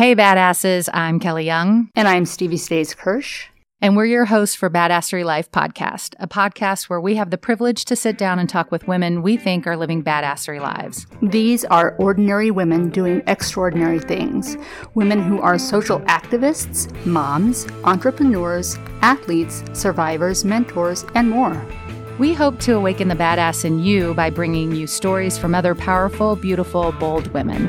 Hey, badasses. I'm Kelly Young. And I'm Stevie Stays Kirsch. And we're your hosts for Badassery Life podcast, a podcast where we have the privilege to sit down and talk with women we think are living badassery lives. These are ordinary women doing extraordinary things. Women who are social activists, moms, entrepreneurs, athletes, survivors, mentors, and more. We hope to awaken the badass in you by bringing you stories from other powerful, beautiful, bold women.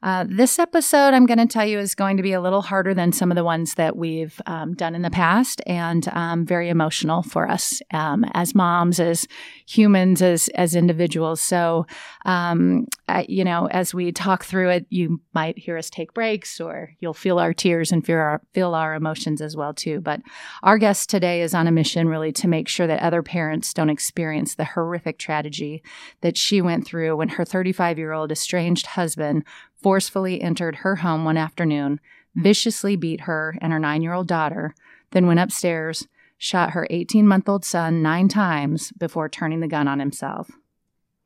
Uh, this episode, I'm going to tell you, is going to be a little harder than some of the ones that we've um, done in the past, and um, very emotional for us um, as moms, as humans, as as individuals. So, um, I, you know, as we talk through it, you might hear us take breaks, or you'll feel our tears and feel our feel our emotions as well too. But our guest today is on a mission, really, to make sure that other parents don't experience the horrific tragedy that she went through when her 35 year old estranged husband forcefully entered her home one afternoon, viciously beat her and her nine year old daughter, then went upstairs, shot her 18 month old son nine times before turning the gun on himself.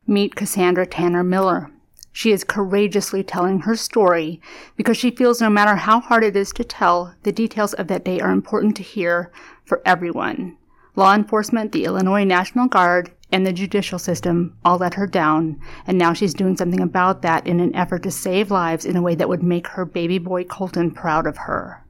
Meet Cassandra Tanner Miller. She is courageously telling her story because she feels no matter how hard it is to tell, the details of that day are important to hear for everyone. Law enforcement, the Illinois National Guard, and the judicial system all let her down, and now she's doing something about that in an effort to save lives in a way that would make her baby boy Colton proud of her.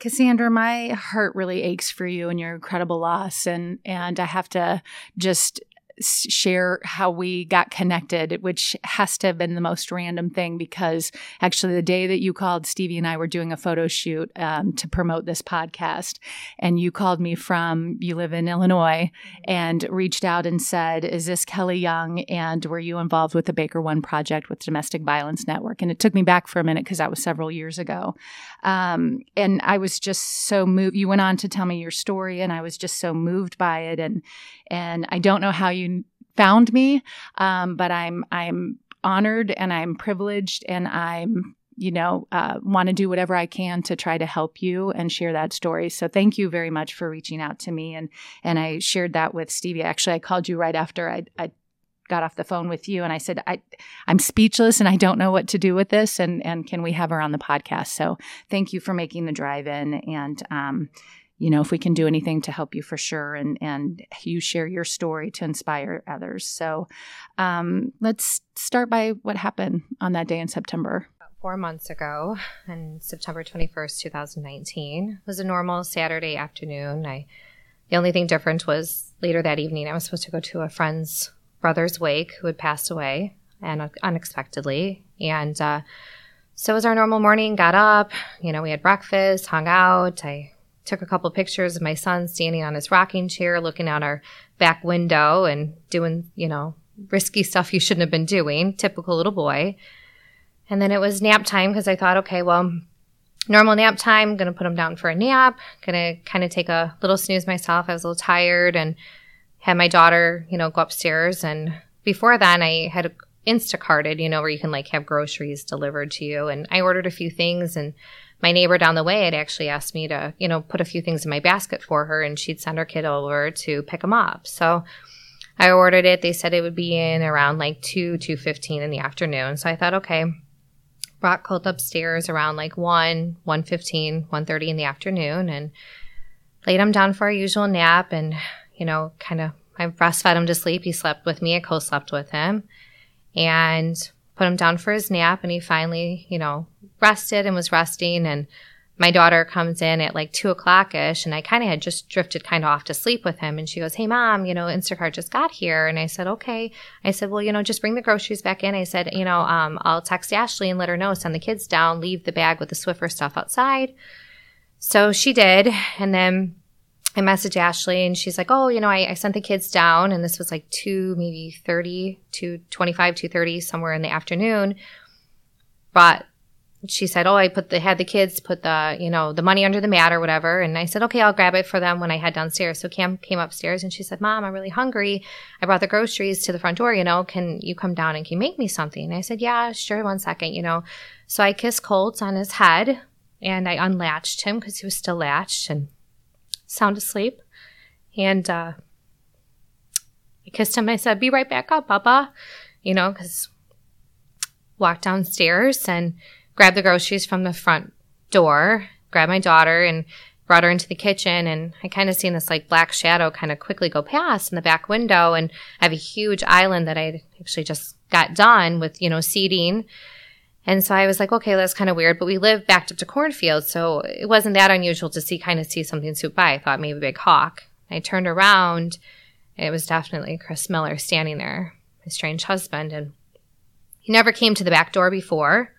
Cassandra, my heart really aches for you and your incredible loss, and and I have to just share how we got connected, which has to have been the most random thing because actually, the day that you called, Stevie and I were doing a photo shoot um, to promote this podcast. And you called me from, you live in Illinois, and reached out and said, Is this Kelly Young? And were you involved with the Baker One project with Domestic Violence Network? And it took me back for a minute because that was several years ago. Um, and I was just so moved. You went on to tell me your story, and I was just so moved by it. And and I don't know how you found me, um, but I'm I'm honored and I'm privileged and I'm you know uh, want to do whatever I can to try to help you and share that story. So thank you very much for reaching out to me and and I shared that with Stevie. Actually, I called you right after I. I got off the phone with you and I said I I'm speechless and I don't know what to do with this and and can we have her on the podcast so thank you for making the drive in and um, you know, if we can do anything to help you for sure and, and you share your story to inspire others. So um, let's start by what happened on that day in September. Four months ago, on September 21st, 2019, it was a normal Saturday afternoon. I, the only thing different was later that evening, I was supposed to go to a friend's brother's wake who had passed away and uh, unexpectedly. And uh, so it was our normal morning, got up, you know, we had breakfast, hung out. I took a couple pictures of my son standing on his rocking chair, looking out our back window and doing, you know, risky stuff you shouldn't have been doing. Typical little boy. And then it was nap time because I thought, okay, well, normal nap time. Going to put him down for a nap. Going to kind of take a little snooze myself. I was a little tired and had my daughter, you know, go upstairs. And before then, I had Instacarted, you know, where you can like have groceries delivered to you. And I ordered a few things and my neighbor down the way had actually asked me to, you know, put a few things in my basket for her and she'd send her kid over to pick them up. So I ordered it. They said it would be in around like 2, 2.15 in the afternoon. So I thought, okay, brought Colt upstairs around like 1, 1.15, 1.30 in the afternoon and laid him down for our usual nap and, you know, kind of, I breastfed him to sleep. He slept with me. I co-slept with him and put him down for his nap and he finally, you know, rested and was resting. And my daughter comes in at like two o'clock ish and I kind of had just drifted kind of off to sleep with him. And she goes, Hey mom, you know, Instacart just got here. And I said, okay. I said, well, you know, just bring the groceries back in. I said, you know, um, I'll text Ashley and let her know, send the kids down, leave the bag with the Swiffer stuff outside. So she did. And then I messaged Ashley and she's like, Oh, you know, I, I sent the kids down and this was like two, maybe 30 to 25 to 30 somewhere in the afternoon. But she said, Oh, I put the, had the kids put the, you know, the money under the mat or whatever. And I said, Okay, I'll grab it for them when I head downstairs. So Cam came upstairs and she said, Mom, I'm really hungry. I brought the groceries to the front door. You know, can you come down and can you make me something? And I said, Yeah, sure. One second, you know. So I kissed Colts on his head and I unlatched him because he was still latched and sound asleep. And uh, I kissed him. I said, Be right back up, Papa. You know, because walked downstairs and grabbed the groceries from the front door, grabbed my daughter and brought her into the kitchen. And I kind of seen this like black shadow kind of quickly go past in the back window. And I have a huge island that I actually just got done with, you know, seating. And so I was like, okay, that's kind of weird, but we live backed up to cornfields. So it wasn't that unusual to see kind of see something swoop by. I thought maybe a big hawk. I turned around. it was definitely Chris Miller standing there, my strange husband. And he never came to the back door before.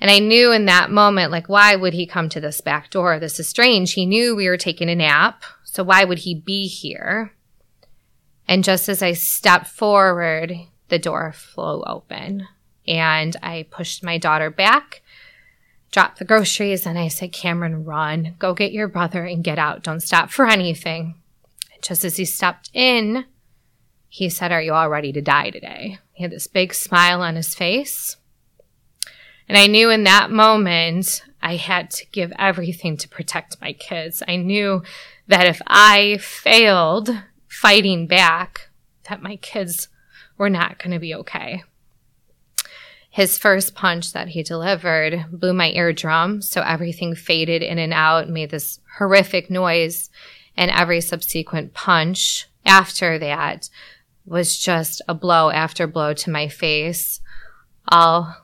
And I knew in that moment, like, why would he come to this back door? This is strange. He knew we were taking a nap. So why would he be here? And just as I stepped forward, the door flew open and I pushed my daughter back, dropped the groceries, and I said, Cameron, run, go get your brother and get out. Don't stop for anything. Just as he stepped in, he said, Are you all ready to die today? He had this big smile on his face. And I knew in that moment I had to give everything to protect my kids. I knew that if I failed fighting back, that my kids were not going to be okay. His first punch that he delivered blew my eardrum, so everything faded in and out, made this horrific noise, and every subsequent punch after that was just a blow after blow to my face, all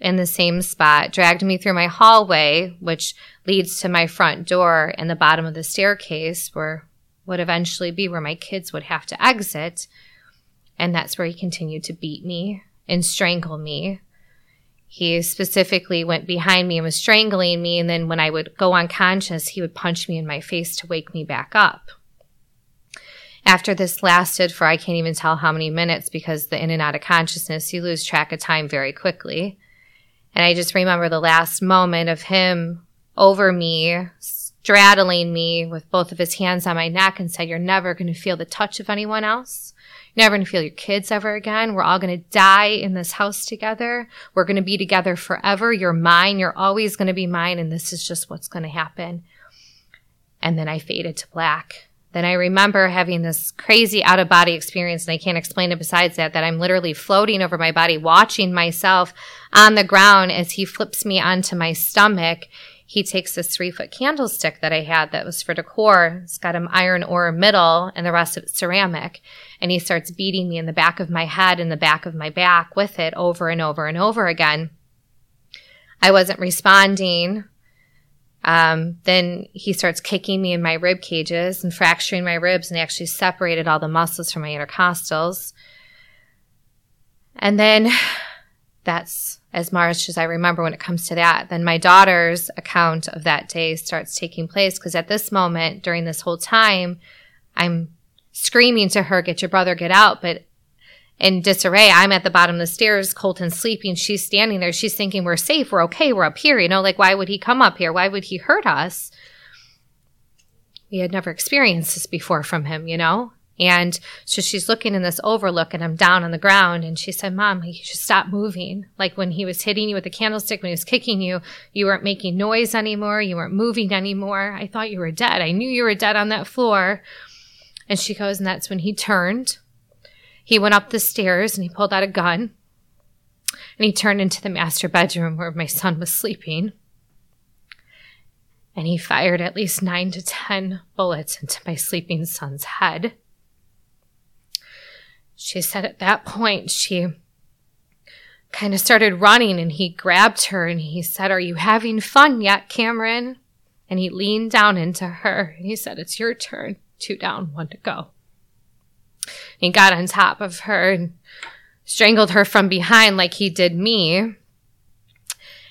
in the same spot, dragged me through my hallway, which leads to my front door and the bottom of the staircase where would eventually be where my kids would have to exit. And that's where he continued to beat me and strangle me he specifically went behind me and was strangling me. And then when I would go unconscious, he would punch me in my face to wake me back up. After this lasted for I can't even tell how many minutes because the in and out of consciousness, you lose track of time very quickly. And I just remember the last moment of him over me, straddling me with both of his hands on my neck and said, You're never going to feel the touch of anyone else never going to feel your kids ever again. We're all going to die in this house together. We're going to be together forever. You're mine. You're always going to be mine. And this is just what's going to happen. And then I faded to black. Then I remember having this crazy out of body experience, and I can't explain it besides that, that I'm literally floating over my body, watching myself on the ground as he flips me onto my stomach he takes this three foot candlestick that I had that was for decor. It's got an iron ore middle and the rest of ceramic. And he starts beating me in the back of my head and the back of my back with it over and over and over again. I wasn't responding. Um, then he starts kicking me in my rib cages and fracturing my ribs and actually separated all the muscles from my intercostals. And then that's as much as I remember when it comes to that. Then my daughter's account of that day starts taking place because at this moment, during this whole time, I'm screaming to her, get your brother, get out. But in disarray, I'm at the bottom of the stairs, Colton's sleeping, she's standing there, she's thinking, we're safe, we're okay, we're up here. You know, like, why would he come up here? Why would he hurt us? We had never experienced this before from him, you know? And so she's looking in this overlook and I'm down on the ground. And she said, Mom, you should stop moving. Like when he was hitting you with the candlestick, when he was kicking you, you weren't making noise anymore. You weren't moving anymore. I thought you were dead. I knew you were dead on that floor. And she goes, and that's when he turned. He went up the stairs and he pulled out a gun. And he turned into the master bedroom where my son was sleeping. And he fired at least nine to ten bullets into my sleeping son's head. She said at that point, she kind of started running and he grabbed her and he said, Are you having fun yet, Cameron? And he leaned down into her and he said, It's your turn. Two down, one to go. He got on top of her and strangled her from behind like he did me.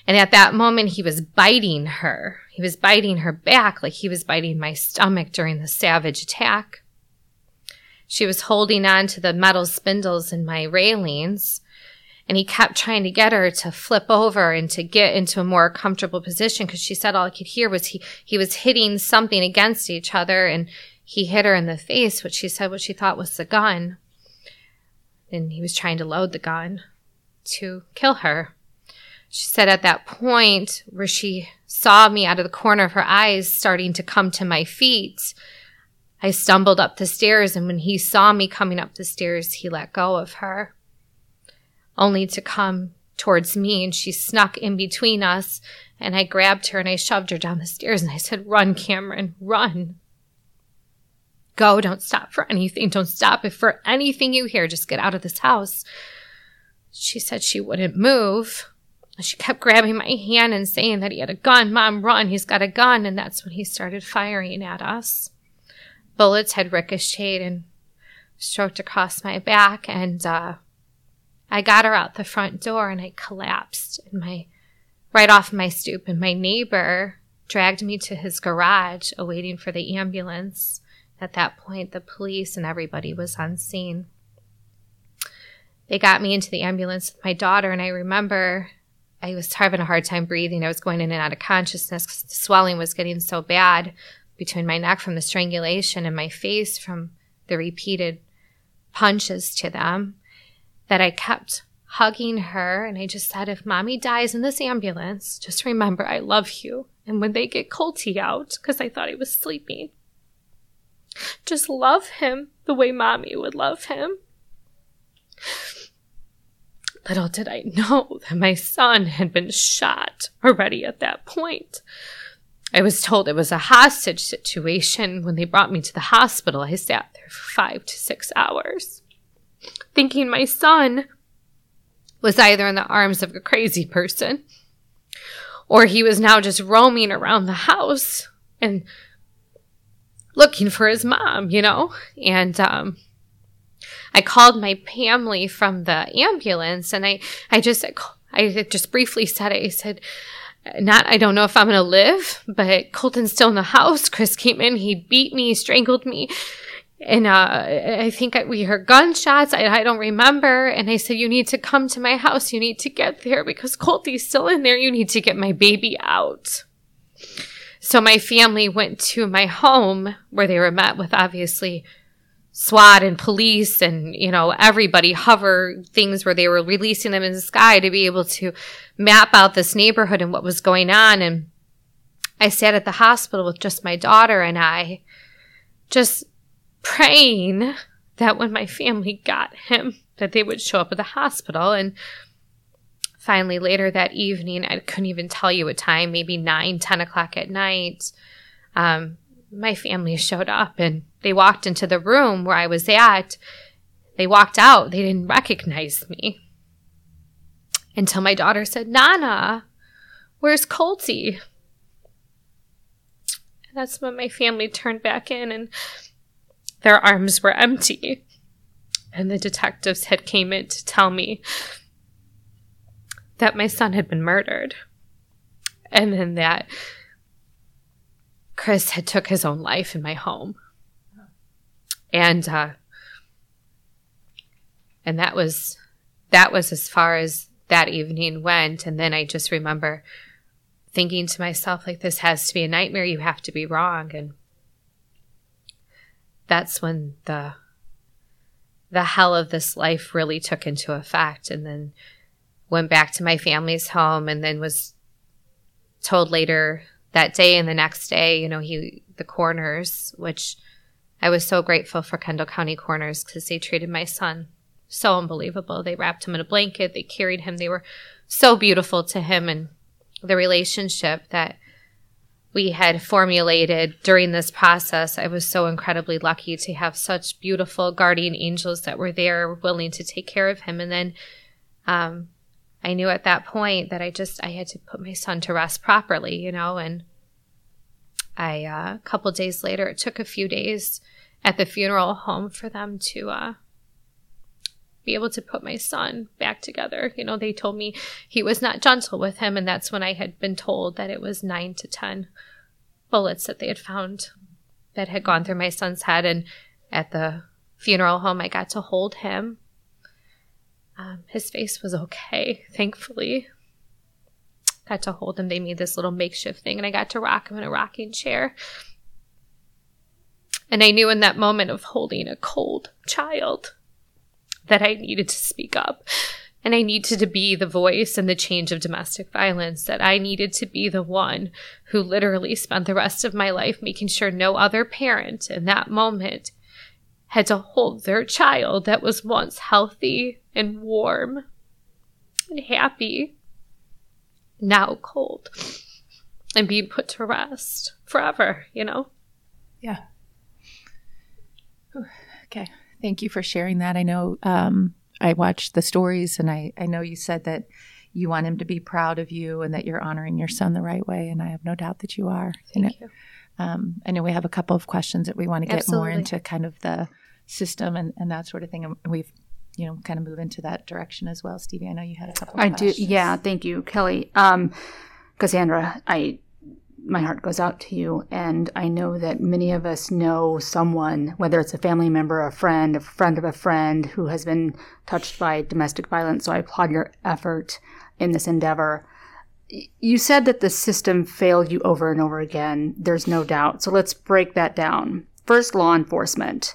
And at that moment, he was biting her. He was biting her back like he was biting my stomach during the savage attack. She was holding on to the metal spindles in my railings. And he kept trying to get her to flip over and to get into a more comfortable position because she said all I could hear was he, he was hitting something against each other and he hit her in the face, which she said what she thought was the gun. And he was trying to load the gun to kill her. She said at that point where she saw me out of the corner of her eyes starting to come to my feet. I stumbled up the stairs, and when he saw me coming up the stairs, he let go of her, only to come towards me, and she snuck in between us. And I grabbed her and I shoved her down the stairs, and I said, Run, Cameron, run. Go, don't stop for anything. Don't stop if for anything you hear, just get out of this house. She said she wouldn't move. She kept grabbing my hand and saying that he had a gun. Mom, run. He's got a gun. And that's when he started firing at us. Bullets had ricocheted and stroked across my back. And uh, I got her out the front door and I collapsed my right off my stoop. And my neighbor dragged me to his garage, awaiting for the ambulance. At that point, the police and everybody was on scene. They got me into the ambulance with my daughter, and I remember I was having a hard time breathing. I was going in and out of consciousness because the swelling was getting so bad between my neck from the strangulation and my face from the repeated punches to them that I kept hugging her. And I just said, if mommy dies in this ambulance, just remember I love you. And when they get Colty out, because I thought he was sleeping, just love him the way mommy would love him. Little did I know that my son had been shot already at that point. I was told it was a hostage situation. When they brought me to the hospital, I sat there for five to six hours, thinking my son was either in the arms of a crazy person or he was now just roaming around the house and looking for his mom, you know? And um, I called my family from the ambulance and I, I just, I just briefly said it. I said, not, I don't know if I'm to live, but Colton's still in the house. Chris came in, he beat me, strangled me. And uh, I think we heard gunshots. I, I don't remember. And I said, You need to come to my house. You need to get there because Colty's still in there. You need to get my baby out. So my family went to my home where they were met with obviously SWAT and police and, you know, everybody hover things where they were releasing them in the sky to be able to map out this neighborhood and what was going on. And I sat at the hospital with just my daughter and I just praying that when my family got him, that they would show up at the hospital. And finally later that evening, I couldn't even tell you a time, maybe nine, 10 o'clock at night, um, my family showed up and they walked into the room where I was at. They walked out. They didn't recognize me until my daughter said, Nana, where's Colty? And that's when my family turned back in and their arms were empty. And the detectives had came in to tell me that my son had been murdered. And then that Chris had took his own life in my home. And uh and that was that was as far as that evening went. And then I just remember thinking to myself like this has to be a nightmare. You have to be wrong. And that's when the the hell of this life really took into effect and then went back to my family's home and then was told later that day and the next day, you know, he, the coroners, which I was so grateful for Kendall County coroners because they treated my son so unbelievable. They wrapped him in a blanket, they carried him, they were so beautiful to him and the relationship that we had formulated during this process. I was so incredibly lucky to have such beautiful guardian angels that were there willing to take care of him. And then um, I knew at that point that I just I had to put my son to rest properly, you know, and I uh, a couple days later it took a few days at the funeral home for them to uh, be able to put my son back together. You know, they told me he was not gentle with him, and that's when I had been told that it was nine to ten bullets that they had found that had gone through my son's head. And at the funeral home, I got to hold him um, his face was okay, thankfully. Got to hold him. They made this little makeshift thing, and I got to rock him in a rocking chair. And I knew in that moment of holding a cold child that I needed to speak up And I needed to be the voice and the change of domestic violence, that I needed to be the one who literally spent the rest of my life making sure no other parent in that moment had to hold their child that was once healthy and warm and happy, now cold, and being put to rest forever, you know? Yeah. Okay. Thank you for sharing that. I know um, I watched the stories and I, I know you said that you want him to be proud of you and that you're honoring your son the right way. And I have no doubt that you are. Thank you. Um, I know we have a couple of questions that we want to get Absolutely. more into kind of the system and, and that sort of thing. And we've, you know, kind of move into that direction as well. Stevie, I know you had a couple of I questions. do. Yeah, thank you, Kelly. Um, Cassandra, I my heart goes out to you, and I know that many of us know someone, whether it's a family member, a friend, a friend of a friend, who has been touched by domestic violence. So I applaud your effort in this endeavor. You said that the system failed you over and over again. There's no doubt. So let's break that down. First, law enforcement.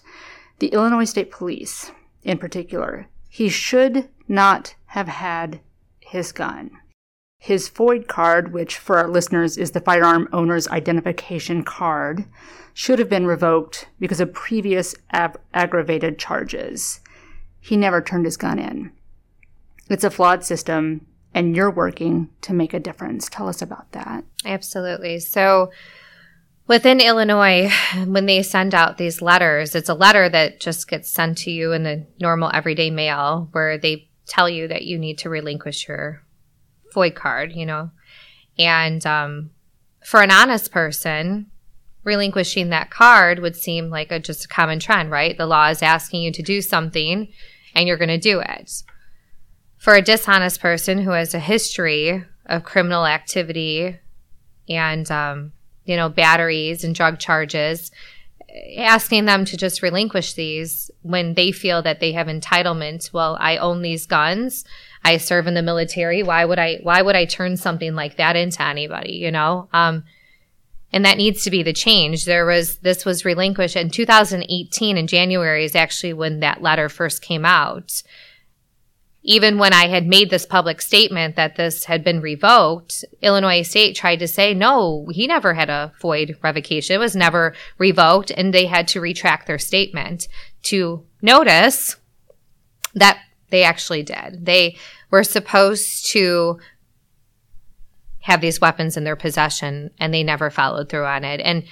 The Illinois State Police, in particular, he should not have had his gun. His FOID card, which for our listeners is the firearm owner's identification card, should have been revoked because of previous ab- aggravated charges. He never turned his gun in. It's a flawed system, and you're working to make a difference. Tell us about that. Absolutely. So within Illinois, when they send out these letters, it's a letter that just gets sent to you in the normal everyday mail where they tell you that you need to relinquish your FOID card, you know. And um, for an honest person, relinquishing that card would seem like a just a common trend, right? The law is asking you to do something and you're going to do it. For a dishonest person who has a history of criminal activity and um, you know batteries and drug charges asking them to just relinquish these when they feel that they have entitlement well i own these guns. I serve in the military. Why would i why would i turn something like that into anybody you know? Um, and that needs to be the change. There was this was relinquished in 2018 in january is actually when that letter first came out even when I had made this public statement that this had been revoked, Illinois State tried to say, no, he never had a FOID revocation. It was never revoked. And they had to retract their statement to notice that they actually did. They were supposed to have these weapons in their possession and they never followed through on it. And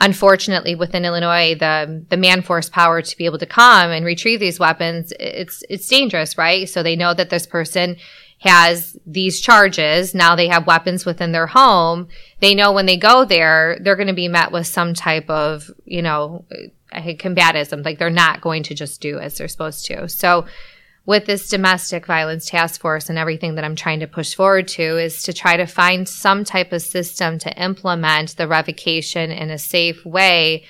unfortunately within Illinois, the the man force power to be able to come and retrieve these weapons, it's it's dangerous, right? So they know that this person has these charges. Now they have weapons within their home. They know when they go there, they're going to be met with some type of, you know, combatism. Like they're not going to just do as they're supposed to. So with this domestic violence task force and everything that I'm trying to push forward to is to try to find some type of system to implement the revocation in a safe way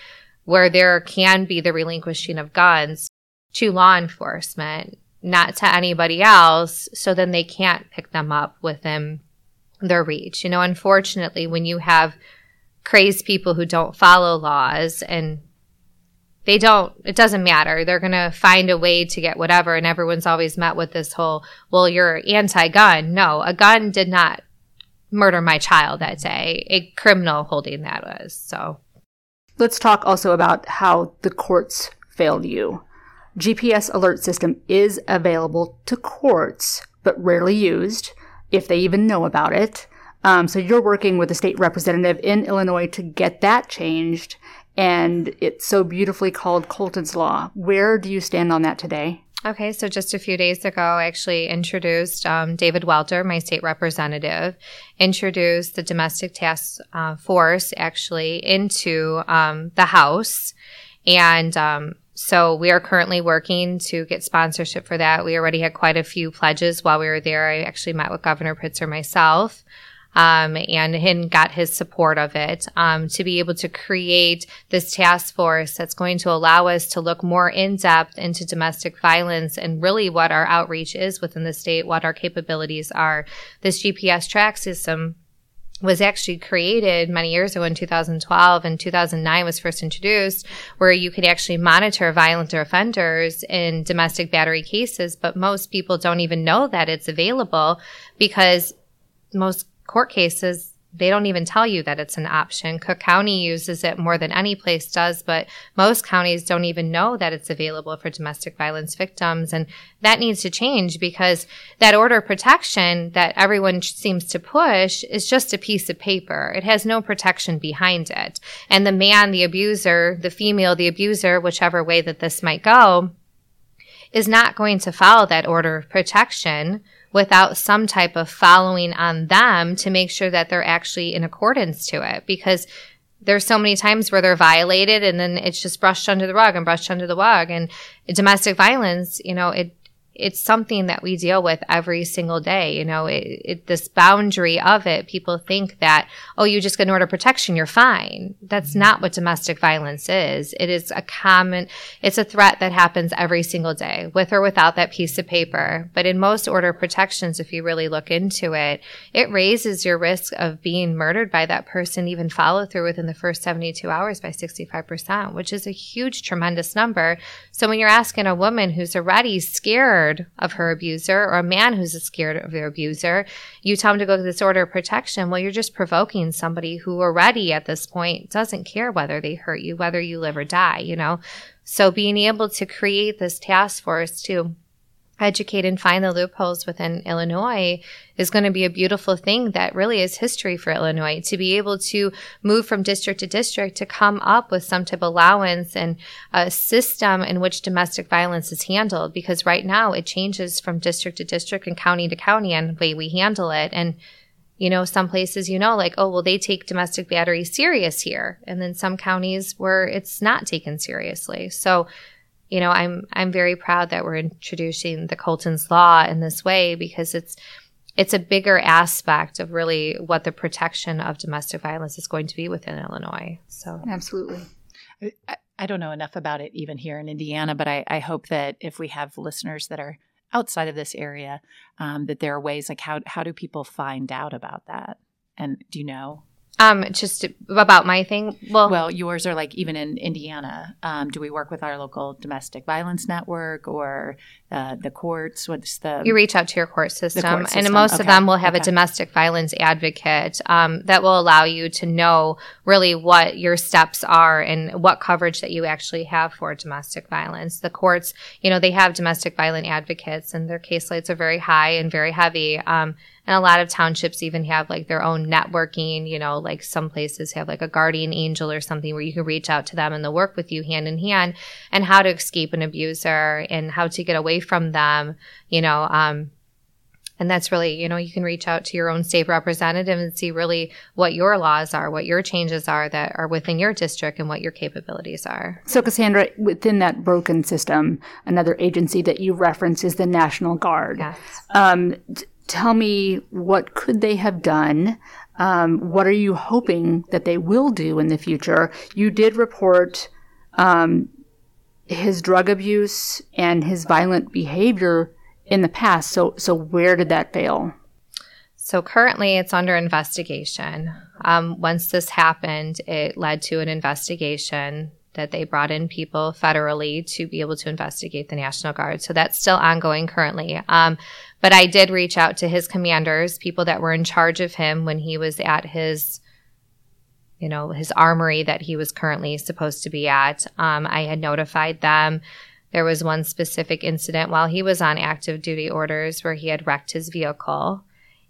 where there can be the relinquishing of guns to law enforcement, not to anybody else, so then they can't pick them up within their reach. You know, unfortunately, when you have crazed people who don't follow laws and they don't it doesn't matter. They're going to find a way to get whatever and everyone's always met with this whole well you're anti-gun. No a gun did not murder my child that day. A criminal holding that was so. Let's talk also about how the courts failed you. GPS alert system is available to courts, but rarely used, if they even know about it. Um, so you're working with a state representative in Illinois to get that changed, and it's so beautifully called Colton's Law. Where do you stand on that today? Okay, so just a few days ago, I actually introduced um, David Welter, my state representative, introduced the domestic task uh, force actually into um, the House. And um, so we are currently working to get sponsorship for that. We already had quite a few pledges while we were there. I actually met with Governor Pritzker myself um, and and got his support of it um, to be able to create this task force that's going to allow us to look more in depth into domestic violence and really what our outreach is within the state, what our capabilities are. This GPS track system was actually created many years ago in 2012 and 2009 was first introduced where you could actually monitor violent offenders in domestic battery cases but most people don't even know that it's available because most court cases they don't even tell you that it's an option. Cook County uses it more than any place does, but most counties don't even know that it's available for domestic violence victims. And that needs to change because that order of protection that everyone seems to push is just a piece of paper. It has no protection behind it. And the man, the abuser, the female, the abuser, whichever way that this might go, is not going to follow that order of protection without some type of following on them to make sure that they're actually in accordance to it. Because there's so many times where they're violated and then it's just brushed under the rug and brushed under the rug. And domestic violence you know it it's something that we deal with every single day. You know, it, it, this boundary of it, people think that, oh, you just get an order of protection, you're fine. That's mm-hmm. not what domestic violence is. It is a common, it's a threat that happens every single day, with or without that piece of paper. But in most order of protections, if you really look into it, it raises your risk of being murdered by that person, even follow through within the first 72 hours by 65%, which is a huge, tremendous number. So when you're asking a woman who's already scared, scared of her abuser or a man who's scared of their abuser, you tell them to go to this order of protection. Well, you're just provoking somebody who already at this point doesn't care whether they hurt you, whether you live or die, you know? So being able to create this task force to educate and find the loopholes within Illinois is going to be a beautiful thing that really is history for Illinois to be able to move from district to district to come up with some type of allowance and a system in which domestic violence is handled because right now it changes from district to district and county to county and the way we handle it. And you know some places you know like oh well they take domestic battery serious here. And then some counties where it's not taken seriously. So you know, I'm I'm very proud that we're introducing the Colton's law in this way because it's it's a bigger aspect of really what the protection of domestic violence is going to be within Illinois. So absolutely. I, I don't know enough about it even here in Indiana, but I, I hope that if we have listeners that are outside of this area, um, that there are ways like how how do people find out about that? And do you know? Um, just about my thing. Well, well, yours are like even in Indiana. Um, do we work with our local domestic violence network or uh, the courts? What's the you reach out to your court system, court system. and most okay. of them will have okay. a domestic violence advocate um, that will allow you to know really what your steps are and what coverage that you actually have for domestic violence. The courts, you know, they have domestic violence advocates, and their caseloads are very high and very heavy. Um, and a lot of townships even have like their own networking, you know, like some places have like a guardian angel or something where you can reach out to them and they'll work with you hand in hand and how to escape an abuser and how to get away from them, you know, um, and that's really, you know, you can reach out to your own state representative and see really what your laws are, what your changes are that are within your district and what your capabilities are. So, Cassandra, within that broken system, another agency that you reference is the National Guard. Yes. Um, tell me what could they have done? Um, what are you hoping that they will do in the future? You did report um, his drug abuse and his violent behavior in the past. So so where did that fail? So currently it's under investigation. Um, once this happened it led to an investigation that they brought in people federally to be able to investigate the National Guard. So that's still ongoing currently. Um, but I did reach out to his commanders, people that were in charge of him when he was at his, you know, his armory that he was currently supposed to be at. Um, I had notified them. There was one specific incident while he was on active duty orders where he had wrecked his vehicle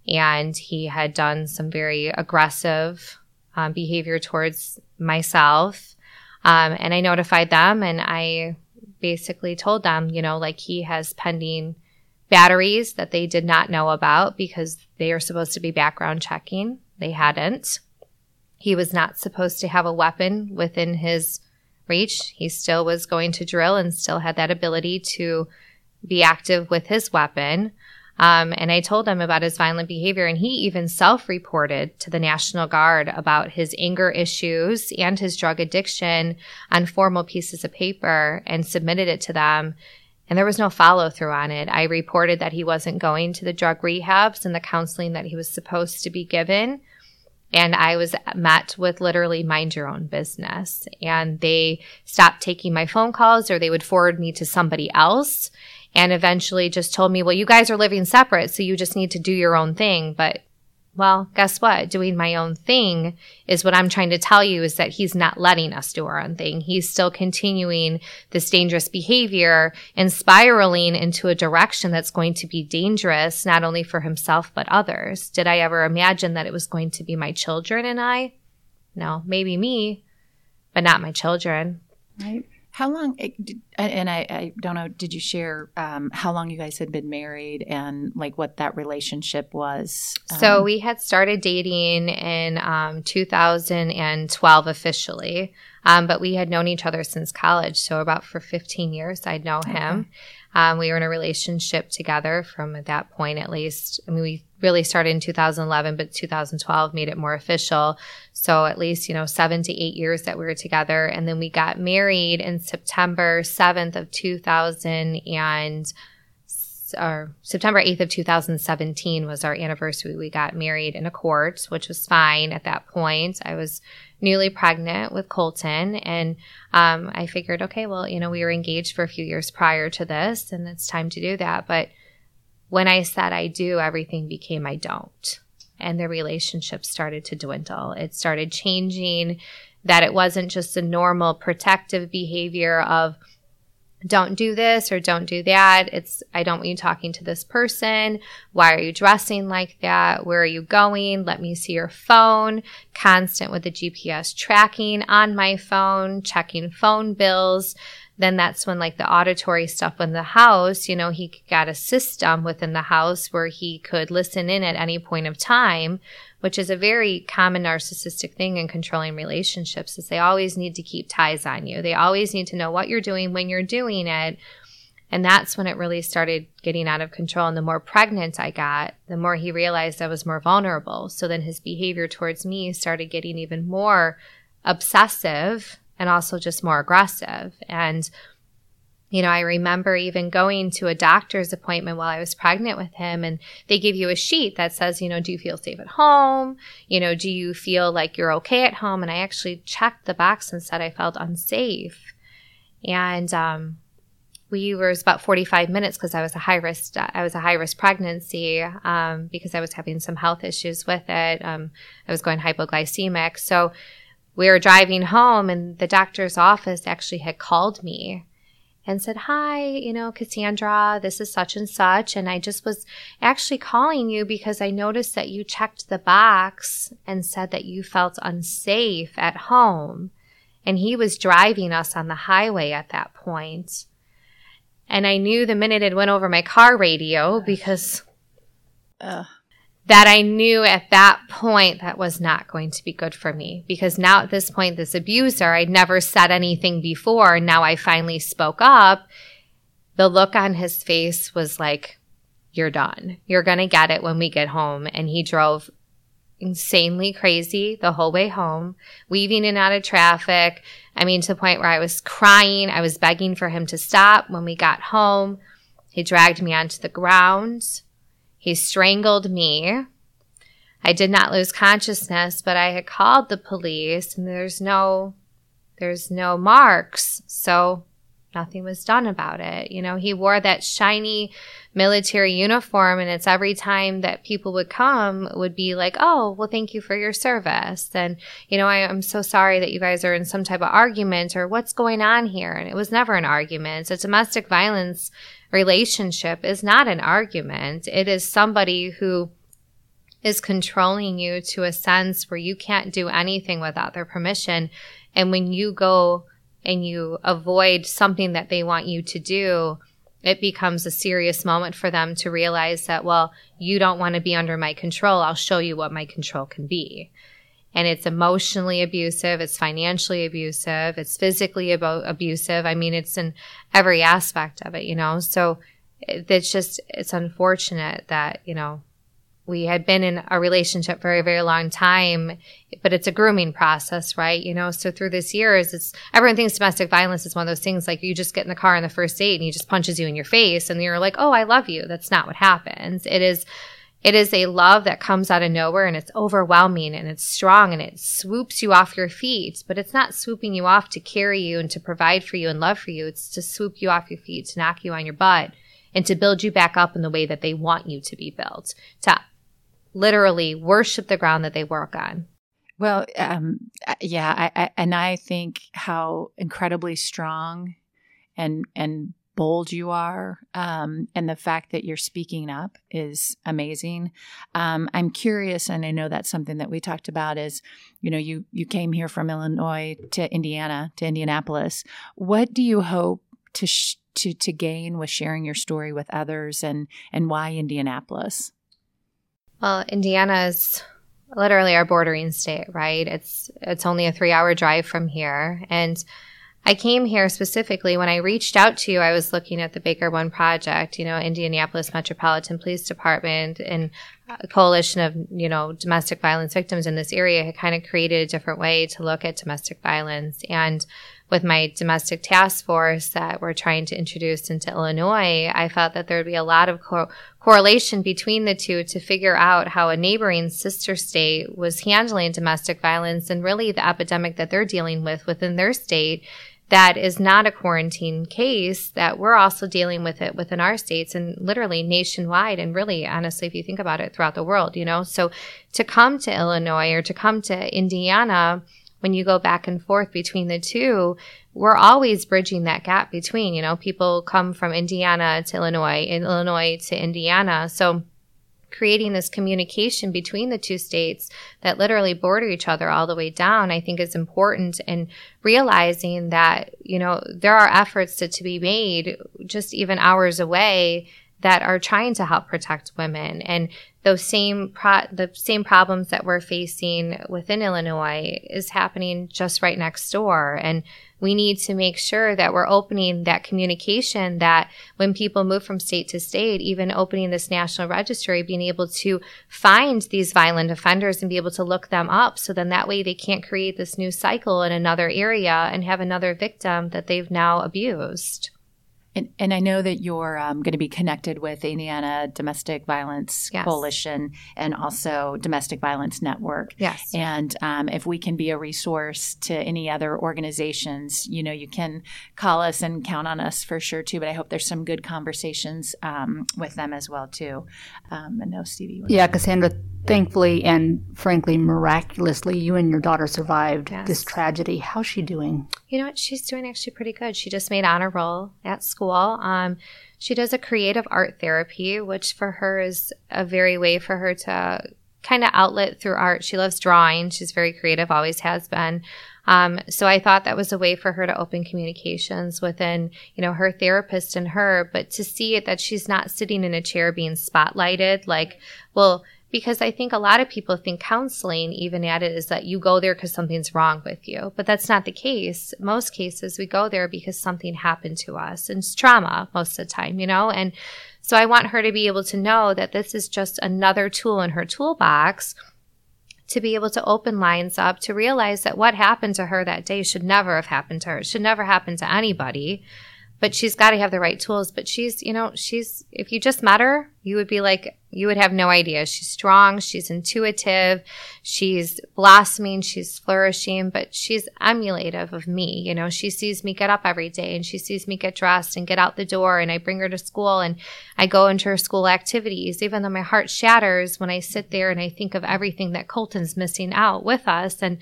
and he had done some very aggressive um, behavior towards myself um, and I notified them and I basically told them, you know, like he has pending batteries that they did not know about because they are supposed to be background checking. They hadn't. He was not supposed to have a weapon within his reach. He still was going to drill and still had that ability to be active with his weapon. Um, and I told him about his violent behavior, and he even self reported to the National Guard about his anger issues and his drug addiction on formal pieces of paper and submitted it to them. And there was no follow through on it. I reported that he wasn't going to the drug rehabs and the counseling that he was supposed to be given. And I was met with literally mind your own business. And they stopped taking my phone calls or they would forward me to somebody else and eventually just told me, well, you guys are living separate, so you just need to do your own thing. But well, guess what? Doing my own thing is what I'm trying to tell you is that he's not letting us do our own thing. He's still continuing this dangerous behavior and spiraling into a direction that's going to be dangerous, not only for himself, but others. Did I ever imagine that it was going to be my children and I? No, maybe me, but not my children. Right. How long, eh, and I, I don't know, did you share um, how long you guys had been married and like what that relationship was? Um, so we had started dating in um, 2012 officially, um, but we had known each other since college. So about for 15 years, I'd know him. Okay. Um, we were in a relationship together from that point, at least. I mean, we really started in 2011, but 2012 made it more official. So at least, you know, seven to eight years that we were together. And then we got married in September 7th of 2000 and or September 8th of 2017 was our anniversary. We got married in a court, which was fine at that point. I was newly pregnant with Colton. And um, I figured, okay, well, you know, we were engaged for a few years prior to this, and it's time to do that. But when I said I do, everything became I don't. And the relationship started to dwindle. It started changing, that it wasn't just a normal protective behavior of, don't do this or don't do that. It's, I don't want you talking to this person. Why are you dressing like that? Where are you going? Let me see your phone. Constant with the GPS tracking on my phone, checking phone bills. Then that's when like the auditory stuff in the house, you know, he got a system within the house where he could listen in at any point of time which is a very common narcissistic thing in controlling relationships is they always need to keep ties on you. They always need to know what you're doing when you're doing it. And that's when it really started getting out of control. And the more pregnant I got, the more he realized I was more vulnerable. So then his behavior towards me started getting even more obsessive and also just more aggressive. And you know, I remember even going to a doctor's appointment while I was pregnant with him, and they give you a sheet that says, you know, do you feel safe at home? You know, do you feel like you're okay at home? And I actually checked the box and said I felt unsafe. And, um, we were about 45 minutes because I was a high risk, I was a high risk pregnancy, um, because I was having some health issues with it. Um, I was going hypoglycemic. So we were driving home and the doctor's office actually had called me and said, Hi, you know, Cassandra, this is such and such. And I just was actually calling you because I noticed that you checked the box and said that you felt unsafe at home. And he was driving us on the highway at that point. And I knew the minute it went over my car radio because uh, that I knew at that point that was not going to be good for me because now at this point, this abuser, I'd never said anything before. Now I finally spoke up. The look on his face was like, you're done. You're going to get it when we get home. And he drove insanely crazy the whole way home, weaving in and out of traffic. I mean, to the point where I was crying. I was begging for him to stop when we got home. He dragged me onto the ground. He strangled me. I did not lose consciousness, but I had called the police and there's no there's no marks. So nothing was done about it. You know, he wore that shiny military uniform and it's every time that people would come would be like, "Oh, well thank you for your service." And, you know, I, am so sorry that you guys are in some type of argument or what's going on here. And it was never an argument. It's a domestic violence relationship is not an argument. It is somebody who is controlling you to a sense where you can't do anything without their permission. And when you go and you avoid something that they want you to do, it becomes a serious moment for them to realize that, well, you don't want to be under my control. I'll show you what my control can be and it's emotionally abusive, it's financially abusive, it's physically abusive. I mean, it's in every aspect of it, you know? So it's just, it's unfortunate that, you know, we had been in a relationship for a very long time, but it's a grooming process, right? You know, so through this years, it's everyone thinks domestic violence is one of those things like you just get in the car on the first date and he just punches you in your face and you're like, oh, I love you. That's not what happens. It is it is a love that comes out of nowhere and it's overwhelming and it's strong and it swoops you off your feet, but it's not swooping you off to carry you and to provide for you and love for you. It's to swoop you off your feet, to knock you on your butt and to build you back up in the way that they want you to be built, to literally worship the ground that they work on. Well, um, yeah, I, I, and I think how incredibly strong and and bold you are, um, and the fact that you're speaking up is amazing. Um, I'm curious, and I know that's something that we talked about. Is you know you you came here from Illinois to Indiana to Indianapolis. What do you hope to sh- to to gain with sharing your story with others, and and why Indianapolis? Well, Indiana is literally our bordering state, right? It's it's only a three hour drive from here, and I came here specifically when I reached out to you. I was looking at the Baker One project, you know, Indianapolis Metropolitan Police Department and a coalition of, you know, domestic violence victims in this area had kind of created a different way to look at domestic violence. And with my domestic task force that we're trying to introduce into Illinois, I felt that there would be a lot of co- correlation between the two to figure out how a neighboring sister state was handling domestic violence and really the epidemic that they're dealing with within their state that is not a quarantine case that we're also dealing with it within our states and literally nationwide and really honestly if you think about it throughout the world you know? So to come to illinois or to come to indiana when you go back and forth between the two we're always bridging that gap between you know? People come from indiana to illinois and illinois to indiana. So creating this communication between the two states that literally border each other all the way down, I think is important and realizing that, you know, there are efforts to, to be made just even hours away that are trying to help protect women. And those same pro- the same problems that we're facing within Illinois is happening just right next door. And we need to make sure that we're opening that communication that when people move from state to state, even opening this national registry, being able to find these violent offenders and be able to look them up. So then that way they can't create this new cycle in another area and have another victim that they've now abused. And, and I know that you're um, going to be connected with Indiana Domestic Violence yes. Coalition and also Domestic Violence Network. Yes. And um, if we can be a resource to any other organizations, you know, you can call us and count on us for sure too. But I hope there's some good conversations um, with them as well too. Um, and no, Stevie. Yeah, Cassandra. Thankfully and frankly, miraculously, you and your daughter survived Yes. this tragedy. How's she doing? You know what? She's doing actually pretty good. She just made honor roll at school. Um, she does a creative art therapy, which for her is a very way for her to kind of outlet through art. She loves drawing. She's very creative, always has been. Um, so I thought that was a way for her to open communications within, you know, her therapist and her, but to see it that she's not sitting in a chair being spotlighted, like, well, because I think a lot of people think counseling, even at it, is that you go there because something's wrong with you. But that's not the case. Most cases, we go there because something happened to us and it's trauma most of the time, you know? And so I want her to be able to know that this is just another tool in her toolbox to be able to open lines up to realize that what happened to her that day should never have happened to her. It should never happen to anybody. But she's got to have the right tools. But she's, you know, she's, if you just met her, you would be like, you would have no idea. She's strong. She's intuitive. She's blossoming. She's flourishing, but she's emulative of me. You know, she sees me get up every day and she sees me get dressed and get out the door and I bring her to school and I go into her school activities, even though my heart shatters when I sit there and I think of everything that Colton's missing out with us. And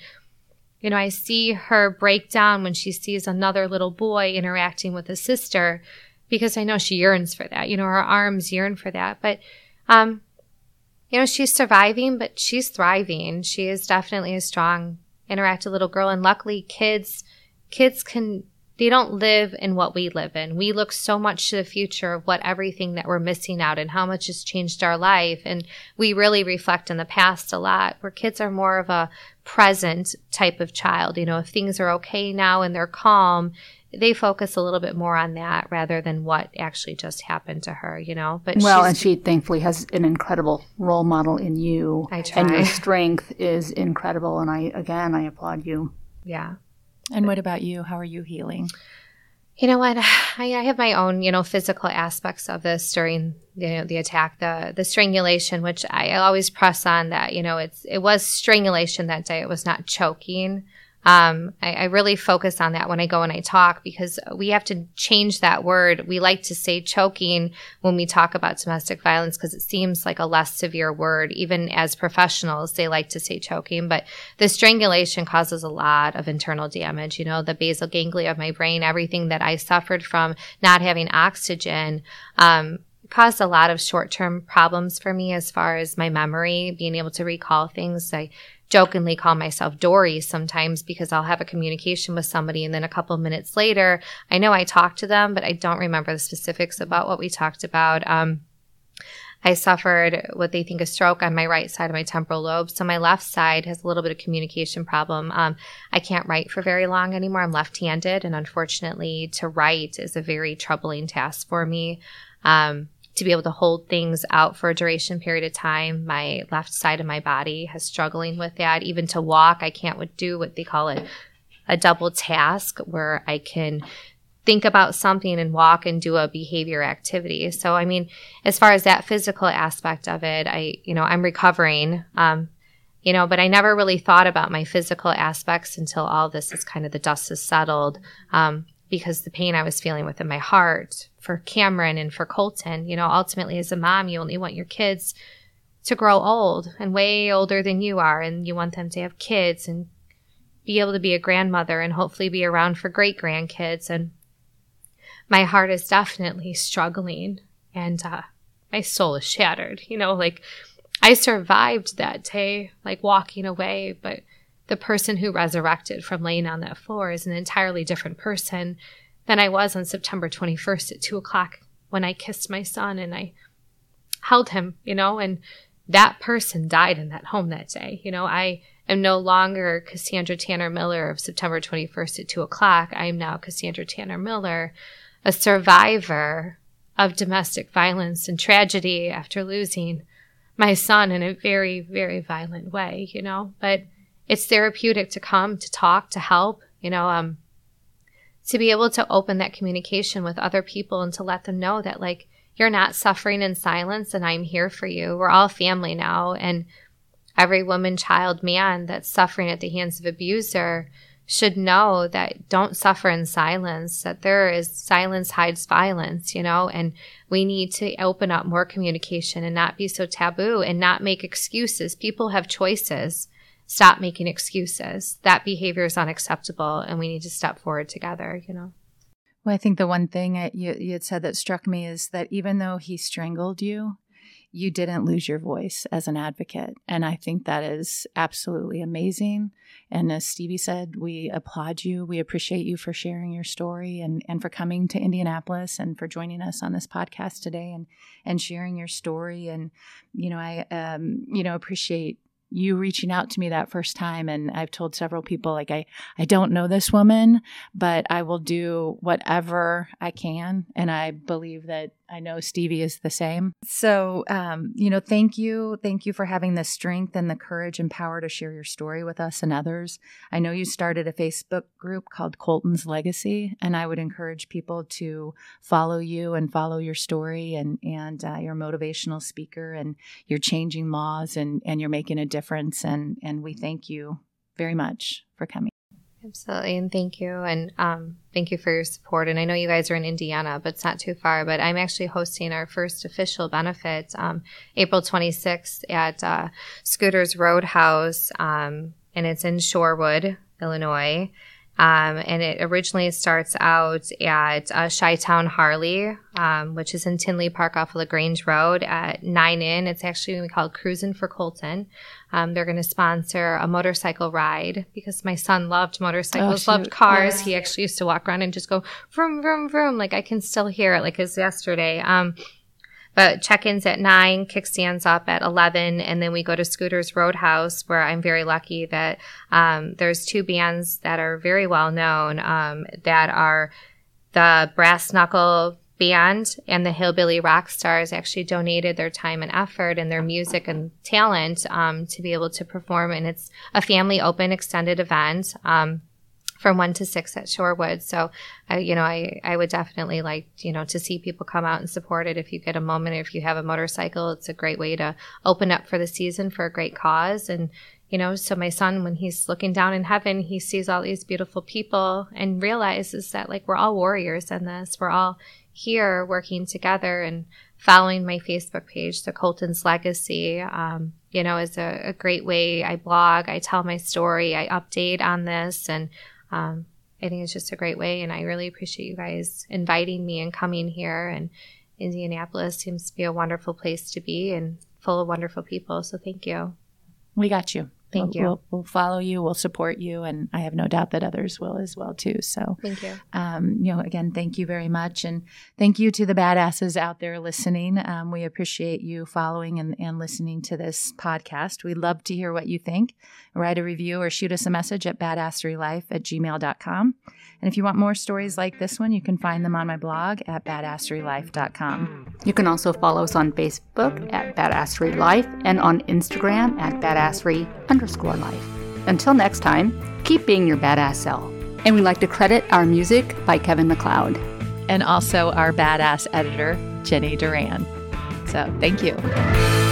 you know, I see her break down when she sees another little boy interacting with a sister because I know she yearns for that. You know, her arms yearn for that. But, um, you know, she's surviving, but she's thriving. She is definitely a strong, interactive little girl. And luckily, kids, kids can, they don't live in what we live in. We look so much to the future of what everything that we're missing out and how much has changed our life. And we really reflect in the past a lot, where kids are more of a present type of child. You know, if things are okay now and they're calm, they focus a little bit more on that rather than what actually just happened to her, you know. But Well, she's- and she thankfully has an incredible role model in you. I And your strength is incredible. And I, again, I applaud you. yeah. And what about you? How are you healing? You know what? I, I, have my own, you know, physical aspects of this during you know, the attack, the the strangulation, which I always press on that. You know, it's it was strangulation that day. It was not choking. Um, I, I, really focus on that when I go and I talk because we have to change that word. We like to say choking when we talk about domestic violence because it seems like a less severe word. Even as professionals, they like to say choking, but the strangulation causes a lot of internal damage. You know, the basal ganglia of my brain, everything that I suffered from not having oxygen, um, caused a lot of short term problems for me as far as my memory, being able to recall things. I jokingly call myself Dory sometimes because I'll have a communication with somebody and then a couple minutes later, I know I talked to them, but I don't remember the specifics about what we talked about. Um, I suffered what they think a stroke on my right side of my temporal lobe. So my left side has a little bit of communication problem. Um, I can't write for very long anymore. I'm left-handed, and unfortunately, to write is a very troubling task for me. Um, to be able to hold things out for a duration period of time. My left side of my body has struggling with that. Even to walk, I can't do what they call it a double task where I can think about something and walk and do a behavior activity. So, I mean, as far as that physical aspect of it, I, you know, I'm recovering. Um, you know, but I never really thought about my physical aspects until all this is kind of the dust has settled. Um, because the pain I was feeling within my heart for Cameron and for Colton, you know, ultimately as a mom, you only want your kids to grow old and way older than you are. And you want them to have kids and be able to be a grandmother and hopefully be around for great grandkids. And my heart is definitely struggling and uh, my soul is shattered. You know, like I survived that day, like walking away, but the person who resurrected from laying on that floor is an entirely different person than I was on September 21st at two o'clock when I kissed my son and I held him, you know, and that person died in that home that day. You know, I am no longer Cassandra Tanner Miller of September 21st at two o'clock. I am now Cassandra Tanner Miller, a survivor of domestic violence and tragedy after losing my son in a very, very violent way, you know, but it's therapeutic to come, to talk, to help, you know, um, to be able to open that communication with other people and to let them know that like you're not suffering in silence and I'm here for you. We're all family now. And every woman, child, man that's suffering at the hands of abuser should know that don't suffer in silence, that there is silence hides violence, you know, and we need to open up more communication and not be so taboo and not make excuses. People have choices stop making excuses. That behavior is unacceptable and we need to step forward together, you know. Well, I think the one thing you, you had said that struck me is that even though he strangled you, you didn't lose your voice as an advocate. And I think that is absolutely amazing. And as Stevie said, we applaud you. We appreciate you for sharing your story and, and for coming to Indianapolis and for joining us on this podcast today and, and sharing your story. And, you know, I, um, you know, appreciate you reaching out to me that first time and I've told several people like I I don't know this woman but I will do whatever I can and I believe that I know Stevie is the same. So, um, you know, thank you. Thank you for having the strength and the courage and power to share your story with us and others. I know you started a Facebook group called Colton's Legacy, and I would encourage people to follow you and follow your story and, and uh, your motivational speaker, and you're changing laws and, and you're making a difference. And, and we thank you very much for coming. Absolutely. And thank you. And um, thank you for your support. And I know you guys are in Indiana, but it's not too far. But I'm actually hosting our first official benefit um, April 26th at uh, Scooters Roadhouse. Um, and it's in Shorewood, Illinois. Um, and it originally starts out at uh, Chi-Town Harley, um, which is in Tinley Park off of LaGrange Road at 9 in. It's actually we call Cruising for Colton. Um, they're going to sponsor a motorcycle ride because my son loved motorcycles, oh, loved cars. Yeah. He actually used to walk around and just go vroom, vroom, vroom. Like I can still hear it like it's yesterday. But check-ins at nine, kickstands up at 11, and then we go to Scooters Roadhouse where I'm very lucky that, um, there's two bands that are very well known, um, that are the Brass Knuckle band and the Hillbilly Rock Stars actually donated their time and effort and their music and talent, um, to be able to perform. And it's a family open extended event. Um, from one to six at Shorewood. So, I, you know, I, I would definitely like, you know, to see people come out and support it. If you get a moment, if you have a motorcycle, it's a great way to open up for the season for a great cause. And, you know, so my son, when he's looking down in heaven, he sees all these beautiful people and realizes that like we're all warriors in this. We're all here working together and following my Facebook page, the Colton's Legacy. Um, you know, is a, a, great way. I blog, I tell my story, I update on this, and um, I think it's just a great way. And I really appreciate you guys inviting me and coming here. And Indianapolis seems to be a wonderful place to be and full of wonderful people. So thank you. We got you. Thank we'll, you. We'll, we'll, follow you. We'll support you, and I have no doubt that others will as well too. So, thank you. Um, you know, again, thank you very much, and thank you to the badasses out there listening. Um, we appreciate you following and, and listening to this podcast. We'd love to hear what you think. Write a review or shoot us a message at badasserylife at gmail.com. And if you want more stories like this one, you can find them on my blog at badasserylife.com. You can also follow us on Facebook at Badassery Life and on Instagram at badassery underscore life. Until next time, keep being your badass self. And we'd like to credit our music by Kevin MacLeod. And also our badass editor, Jenny Duran. So thank you.